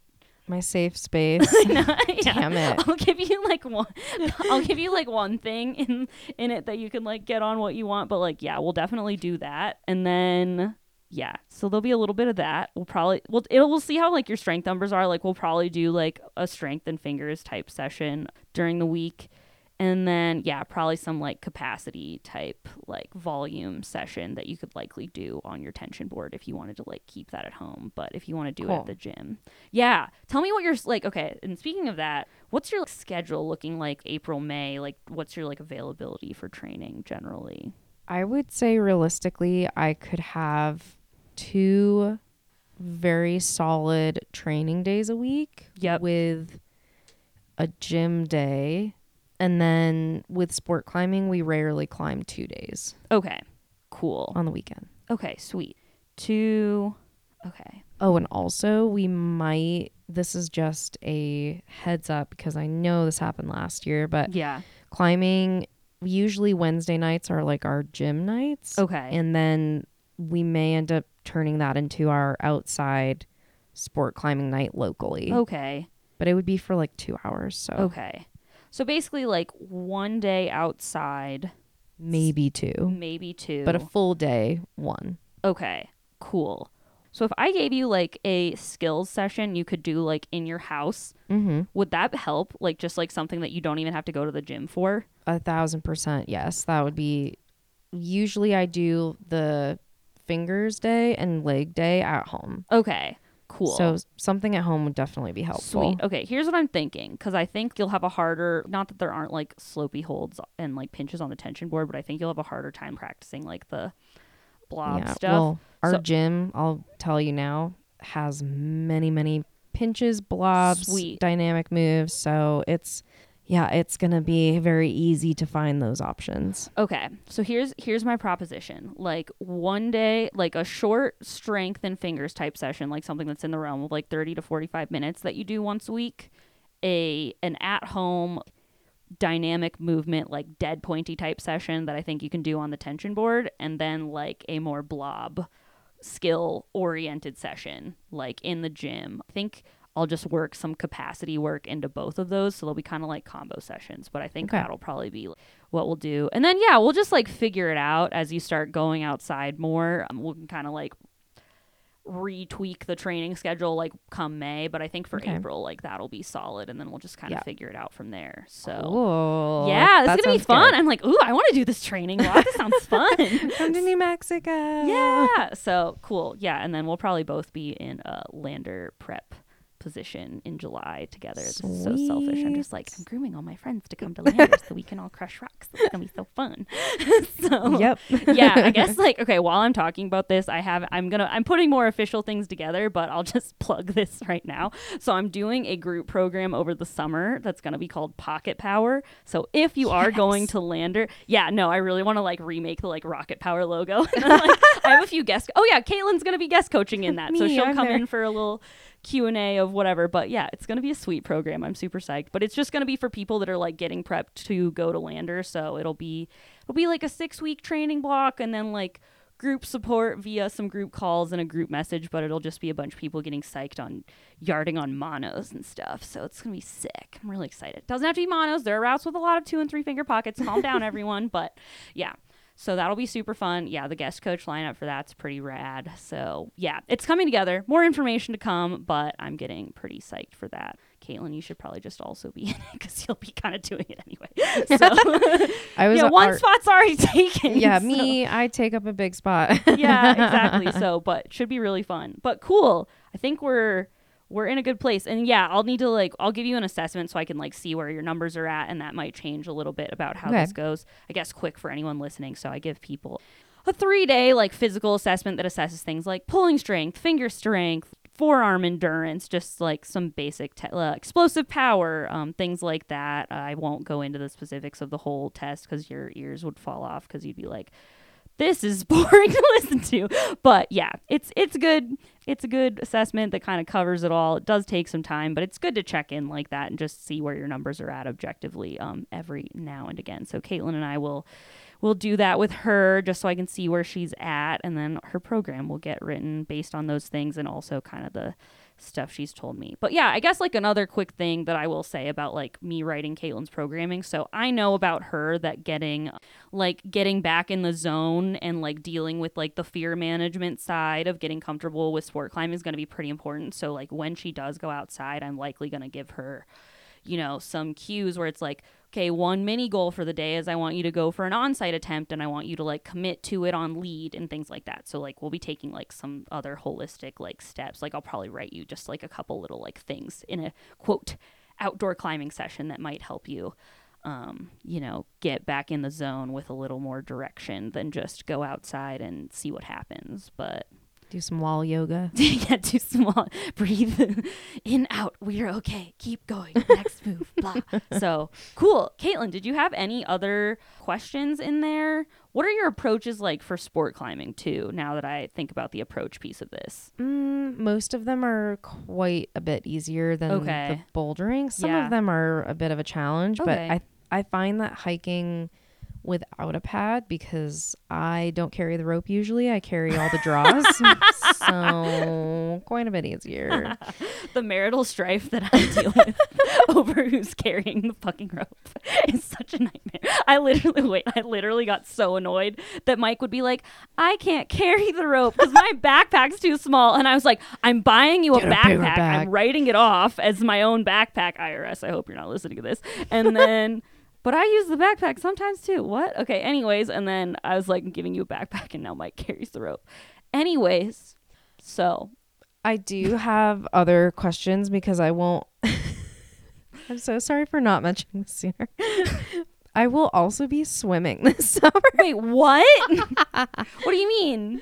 my safe space. Damn it. I'll give you like one. I'll give you like one thing in in it that you can like get on what you want. But like, yeah, we'll definitely do that. And then yeah, so there'll be a little bit of that. We'll probably we'll it, we'll see how like your strength numbers are. Like we'll probably do like a strength and fingers type session during the week. And then yeah, probably some like capacity type like volume session that you could likely do on your tension board if you wanted to like keep that at home. But if you want to do it at the gym. Yeah. Tell me what you're like okay, and speaking of that, what's your schedule looking like April, May? Like what's your like availability for training generally? I would say realistically, I could have two very solid training days a week Yep. with a gym day. And then with sport climbing, we rarely climb two days Okay. Cool. on the weekend. Okay, sweet. Two Okay. Oh, and also we might, this is just a heads up because I know this happened last year, but Yeah. climbing, usually Wednesday nights are like our gym nights. Okay. And then we may end up turning that into our outside sport climbing night locally. okay. But it would be for like two hours. So Okay. So basically like one day outside, maybe two. maybe two. But a full day, one. Okay, cool. So if I gave you like a skills session you could do like in your house, Mm-hmm. would that help? Like just like something that you don't even have to go to the gym for? A thousand percent. Yes. That would be. Usually I do the fingers day and leg day at home. Okay, cool. So something at home would definitely be helpful. Sweet. Okay, here's what I'm thinking because I think you'll have a harder. Not that there aren't like slopey holds and like pinches on the tension board, but I think you'll have a harder time practicing like the blob yeah. stuff. Well, our So- gym, I'll tell you now, has many, many pinches, blobs, Sweet. dynamic moves. So it's, yeah, it's going to be very easy to find those options. Okay, so here's here's my proposition. Like one day, like a short strength and fingers type session, like something that's in the realm of like 30 to 45 minutes that you do once a week. A an at home dynamic movement like dead pointy type session that I think you can do on the tension board and then like a more blob skill oriented session like in the gym. I think I'll just work some capacity work into both of those so they'll be kind of like combo sessions, but I think Okay. that'll probably be what we'll do. And then yeah, we'll just like figure it out as you start going outside more. Um, we can kind of like retweak the training schedule like come May, but I think for Okay. April like that'll be solid and then we'll just kind of Yeah. figure it out from there. So Cool. yeah, That it's gonna be fun. good. I'm like, ooh, I want to do this training block. This sounds fun. Come to New Mexico. yeah. So cool. Yeah, and then we'll probably both be in a lander prep position in July together. This is so selfish. I'm just like, I'm grooming all my friends to come to Lander so we can all crush rocks. It's gonna be so fun. so Yep. yeah, I guess like okay, while I'm talking about this, I have I'm gonna I'm putting more official things together, but I'll just plug this right now. So I'm doing a group program over the summer that's gonna be called Pocket Power. So if you are going to Lander, yeah, no, I really want to like remake the like Rocket Power logo. Like, I have a few guests. Oh yeah, Caitlin's gonna be guest coaching in that, so she'll I'm come there. in for a little Q&A of whatever. But yeah, it's going to be a sweet program. I'm super psyched. But it's just going to be for people that are like getting prepped to go to Lander. So it'll be it'll be like a 6-week training block and then like group support via some group calls and a group message, but it'll just be a bunch of people getting psyched on yarding on monos and stuff. So it's gonna be sick. I'm really excited. Doesn't have to be monos. There are routes with a lot of two and three finger pockets. Calm down, everyone. But yeah. So that'll be super fun. Yeah, the guest coach lineup for that's pretty rad. So yeah, it's coming together. More information to come, but I'm getting pretty psyched for that. Caitlin, you should probably just also be in it because you'll be kind of doing it anyway. So I was yeah, one art- spot's already taken. Yeah, so- me, I take up a big spot. yeah, exactly. So, but should be really fun. But cool. I think we're we're in a good place. And yeah, I'll need to like I'll give you an assessment so I can like see where your numbers are at and that might change a little bit about how Okay. this goes. I guess quick for anyone listening. So I give people a 3-day like physical assessment that assesses things like pulling strength, finger strength, forearm endurance, just like some basic te- uh, explosive power, um, things like that. I won't go into the specifics of the whole test because your ears would fall off because you'd be like, this is boring to listen to. But yeah, it's it's good. It's a good assessment that kind of covers it all. It does take some time, but it's good to check in like that and just see where your numbers are at objectively um, every now and again. So Caitlin and I will will do that with her just so I can see where she's at, and then her program will get written based on those things and also kind of the stuff she's told me. But yeah, I guess like another quick thing that I will say about like me writing Caitlin's programming. So I know about her that getting like getting back in the zone and like dealing with like the fear management side of getting comfortable with sport climbing is going to be pretty important. So like when she does go outside, I'm likely going to give her you know, some cues where it's like, okay, one mini goal for the day is I want you to go for an on-site attempt and I want you to like commit to it on lead and things like that. So like we'll be taking like some other holistic like steps. Like I'll probably write you just like a couple little like things in a quote outdoor climbing session that might help you um, you know, get back in the zone with a little more direction than just go outside and see what happens. But Do some wall yoga. yeah, too small. Breathe in, out. We're okay. Keep going. Next move. Blah. So cool. Caitlin, did you have any other questions in there? What are your approaches like for sport climbing too? Now that I think about the approach piece of this. Mm, most of them are quite a bit easier than Okay. the bouldering. Some Yeah. of them are a bit of a challenge, Okay. but I I find that hiking without a pad because I don't carry the rope usually. I carry all the draws. so quite a bit easier. the marital strife that I deal with over who's carrying the fucking rope is such a nightmare. I literally wait. I literally got so annoyed that Mike would be like, "I can't carry the rope because my backpack's too small," and I was like, "I'm buying you a a backpack. I'm writing it off as my own backpack." IRS. I hope you're not listening to this. And then. But I use the backpack sometimes too. What? Okay. Anyways, and then I was like giving you a backpack, and now Mike carries the rope. Anyways, so I do have other questions because I won't. I'm so sorry for not mentioning this sooner. I will also be swimming this summer. Wait, what? what do you mean?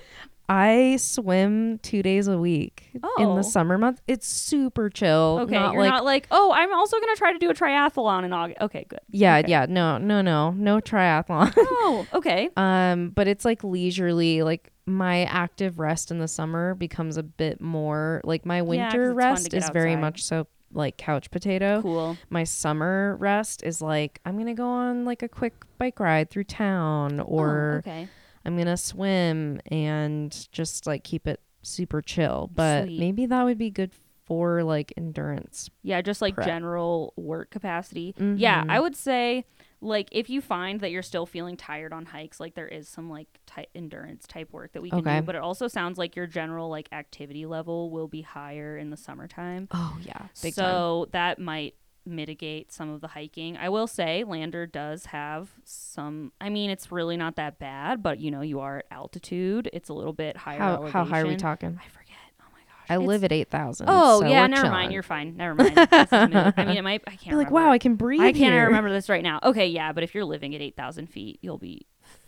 I swim two days a week in Oh. the summer months. It's super chill. Okay, not you're like not like, oh, I'm also gonna try to do a triathlon in August. Okay, good. yeah, okay. yeah. No, no, no, no triathlon. Oh, okay. um, but it's like leisurely. Like my active rest in the summer becomes a bit more like my winter to rest is very much so like couch potato. Cool. my summer rest is like I'm gonna go on like a quick bike ride through town or oh, okay. I'm gonna swim and just like keep it super chill. But Sweet. maybe that would be good for like endurance. Yeah, just like Prep. general work capacity. Yeah, Mhm. I would say like if you find that you're still feeling tired on hikes, like there is some like ty- endurance type work that we can Okay. do, but it also sounds like your general like activity level will be higher in the summertime. Oh yeah, big time. so that might mitigate some of the hiking. I will say Lander does have some I mean it's really not that bad, but you know, you are at altitude. It's a little bit higher How how high are we talking? I forget. Oh my gosh. I It's- live at eight thousand. Oh, so yeah, we're never chilling. mind. You're fine. Never mind. This is moot. I mean, it might I can't like, wow, I can breathe. I can't remember this right now. Okay, yeah, but if you're living at 8,000 feet, you'll be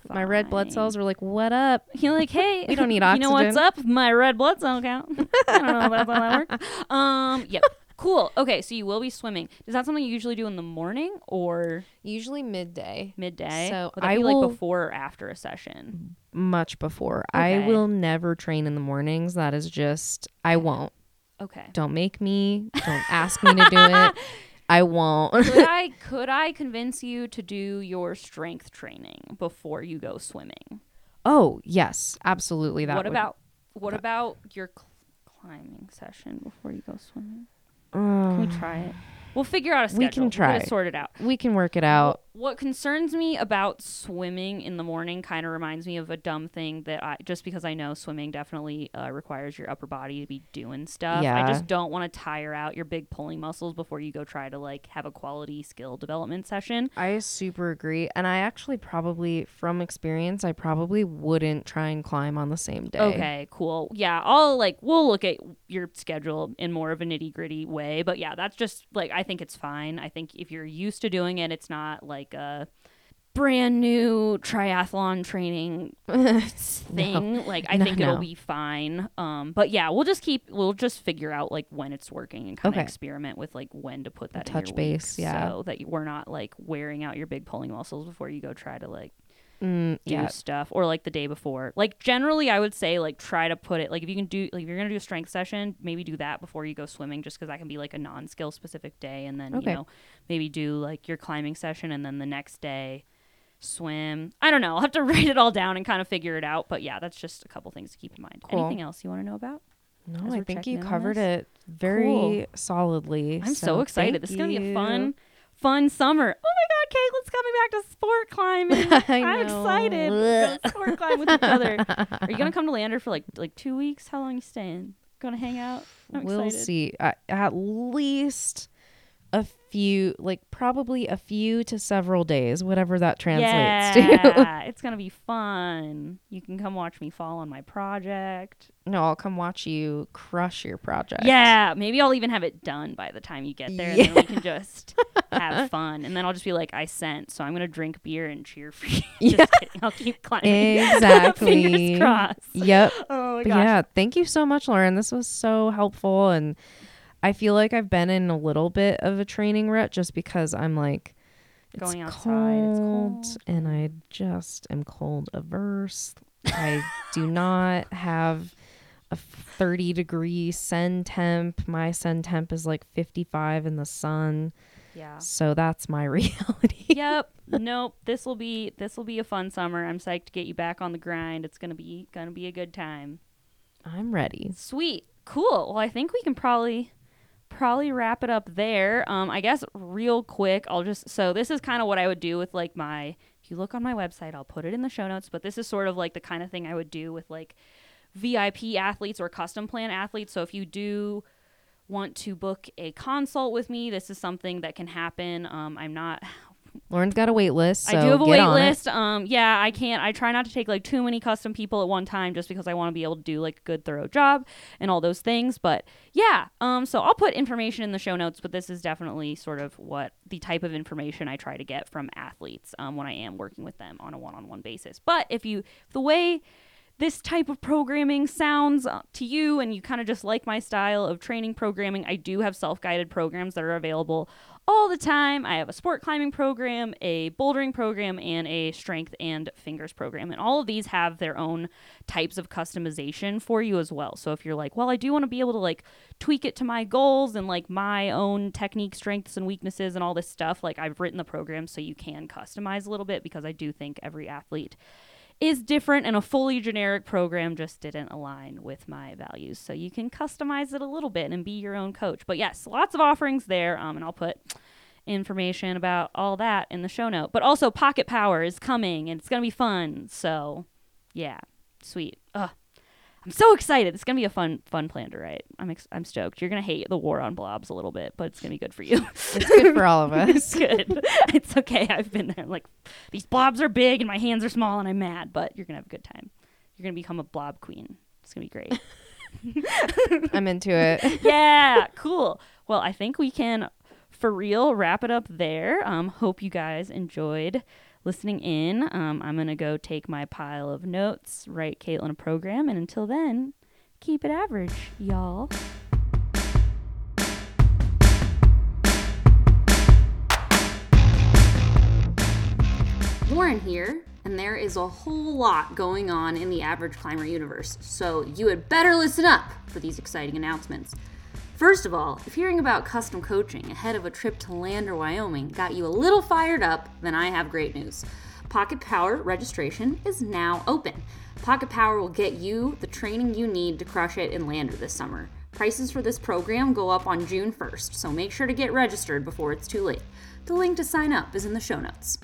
My red blood cells are like, what up? You're like, hey, We don't need oxygen." You know what's up? My red blood cell count. I don't know if that's how that works. Um, yep. Cool. Okay, so you will be swimming. Is that something you usually do in the morning or Usually midday, midday? So Would that I be will- like before or after a session? much before. I will never train in the mornings. That is just I won't. Okay. Don't make me. Don't ask me to do it. I won't. could I could I convince you to do your strength training before you go swimming? oh yes, absolutely. That. what would- about what about your cl- climbing session before you go swimming? Uh, Can we try it? We'll figure out a schedule. We can try. get it out. we can work it out. What concerns me about swimming in the morning kind of reminds me of a dumb thing that I just because I know swimming definitely uh, requires your upper body to be doing stuff. I just don't want to tire out your big pulling muscles before you go try to like have a quality skill development session. I super agree, and I actually probably, from experience, I probably wouldn't try and climb on the same day. Okay, cool. Yeah, I'll like we'll look at your schedule in more of a nitty gritty way, but yeah, that's just like I think it's fine. I think if you're used to doing it, it's not like a brand new triathlon training thing. Like I No, think it'll no. be fine. Um, but yeah, we'll just keep we'll just figure out like when it's working and kind of Okay. experiment with like when to put that Touch base, weeks yeah. so that you, we're not like wearing out your big pulling muscles before you go try to like Mm, do yeah. stuff or like the day before. Like generally I would say like try to put it like if you can do like if you're going to do a strength session, maybe do that before you go swimming just cuz that can be like a non-skill specific day and then Okay. you know maybe do like your climbing session and then the next day swim. I don't know. I'll have to write it all down and kind of figure it out, but yeah, that's just a couple things to keep in mind. Cool. Anything else you want to know about? No, I think you covered this? it very solidly. I'm so, excited. This is going to be a fun fun summer. Oh my god, Caitlin's coming back to sport climbing. I'm excited. We're gonna sport climb with each other. Are you gonna come to Lander for like like two weeks? How long you staying? Gonna hang out? I'm we'll excited. see. Uh, at least a few, like probably a few to several days, whatever that translates to. Yeah, it's gonna be fun. You can come watch me fall on my project. No, I'll come watch you crush your project. Yeah, maybe I'll even have it done by the time you get there, and then we can just have fun. And then I'll just be like, I sent, so I'm gonna drink beer and cheer for you. just Yeah. kidding. I'll keep climbing. Exactly. Fingers crossed. Yep. Oh my gosh. yeah, thank you so much, Lauren. This was so helpful. And I feel like I've been in a little bit of a training rut just because I'm like, it's Going outside, cold, it's cold. and I just am cold averse. I do not have a 30 degree sun temp. My sun temp is like 55 in the sun. Yeah. So that's my reality. yep. Nope. This will be this will be a fun summer. I'm psyched to get you back on the grind. It's gonna be gonna be a good time. I'm ready. Sweet. Cool. Well, I think we can probably probably wrap it up there. Um, I guess real quick, I'll just so this is kind of what I would do with like my. If you look on my website, I'll put it in the show notes. But this is sort of like the kind of thing I would do with like VIP athletes or custom plan athletes. So if you do want to book a consult with me, this is something that can happen. Um, I'm not Lauren's got a wait list. So I do have a wait list. Um, yeah, I can't. I try not to take like too many custom people at one time, just because I want to be able to do like a good, thorough job and all those things. But yeah, um, so I'll put information in the show notes. But this is definitely sort of what the type of information I try to get from athletes um, when I am working with them on a one-on-one basis. But if you the way this type of programming sounds uh, to you and you kind of just like my style of training programming, I do have self guided programs that are available all the time. I have a sport climbing program, a bouldering program, and a strength and fingers program. And all of these have their own types of customization for you as well. So if you're like, well, I do want to be able to like tweak it to my goals and like my own technique, strengths, and weaknesses and all this stuff, like I've written the program so you can customize a little bit because I do think every athlete is different and a fully generic program just didn't align with my values. So you can customize it a little bit and be your own coach. But yes, lots of offerings there. Um, and I'll put information about all that in the show note. But also Pocket Power is coming and it's going to be fun. So yeah, sweet. Ugh. I'm so excited. It's gonna be a fun, fun plan to write. I'm, ex- I'm stoked. You're gonna hate the war on blobs a little bit, but it's gonna be good for you. It's good for all of us. it's good. It's okay. I've been there. Like these blobs are big and my hands are small and I'm mad, but you're gonna have a good time. You're gonna become a blob queen. It's gonna be great. I'm into it. yeah, cool. Well, I think we can, for real, wrap it up there. Um, hope you guys enjoyed listening in. Um, I'm gonna go take my pile of notes, write Caitlin a program, and until then, keep it average, y'all. Lauren here, and there is a whole lot going on in the average climber universe, so you had better listen up for these exciting announcements. First of all, if hearing about custom coaching ahead of a trip to Lander, Wyoming got you a little fired up, then I have great news. Pocket Power registration is now open. Pocket Power will get you the training you need to crush it in Lander this summer. Prices for this program go up on June 1st, so make sure to get registered before it's too late. The link to sign up is in the show notes.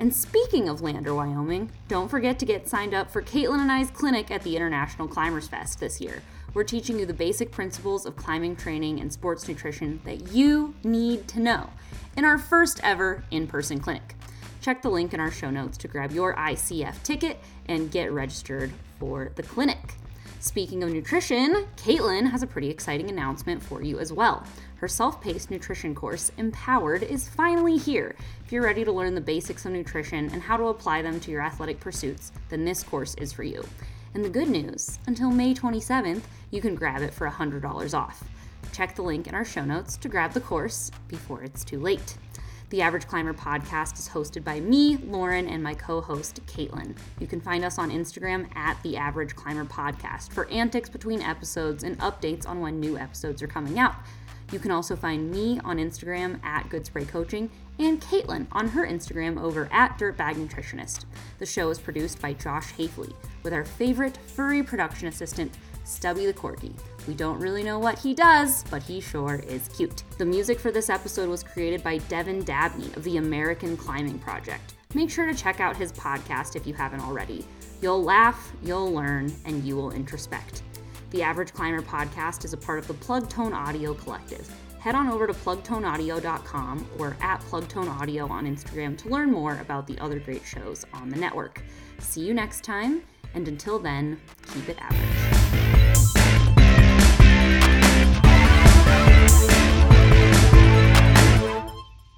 And speaking of Lander, Wyoming, don't forget to get signed up for Caitlin and I's clinic at the International Climbers Fest this year. We're teaching you the basic principles of climbing training and sports nutrition that you need to know in our first ever in person clinic. Check the link in our show notes to grab your ICF ticket and get registered for the clinic. Speaking of nutrition, Caitlin has a pretty exciting announcement for you as well. Her self paced nutrition course, Empowered, is finally here. If you're ready to learn the basics of nutrition and how to apply them to your athletic pursuits, then this course is for you. And the good news, until May 27th, you can grab it for $100 off. Check the link in our show notes to grab the course before it's too late. The Average Climber podcast is hosted by me, Lauren, and my co host, Caitlin. You can find us on Instagram at The Average Climber Podcast for antics between episodes and updates on when new episodes are coming out. You can also find me on Instagram at Good Spray Coaching and Caitlin on her Instagram over at Dirtbag Nutritionist. The show is produced by Josh Hafley with our favorite furry production assistant, Stubby the Corgi. We don't really know what he does, but he sure is cute. The music for this episode was created by Devin Dabney of the American Climbing Project. Make sure to check out his podcast if you haven't already. You'll laugh, you'll learn, and you will introspect. The Average Climber podcast is a part of the Plugtone Audio Collective. Head on over to plugtoneaudio.com or at plugtoneaudio on Instagram to learn more about the other great shows on the network. See you next time, and until then, keep it average.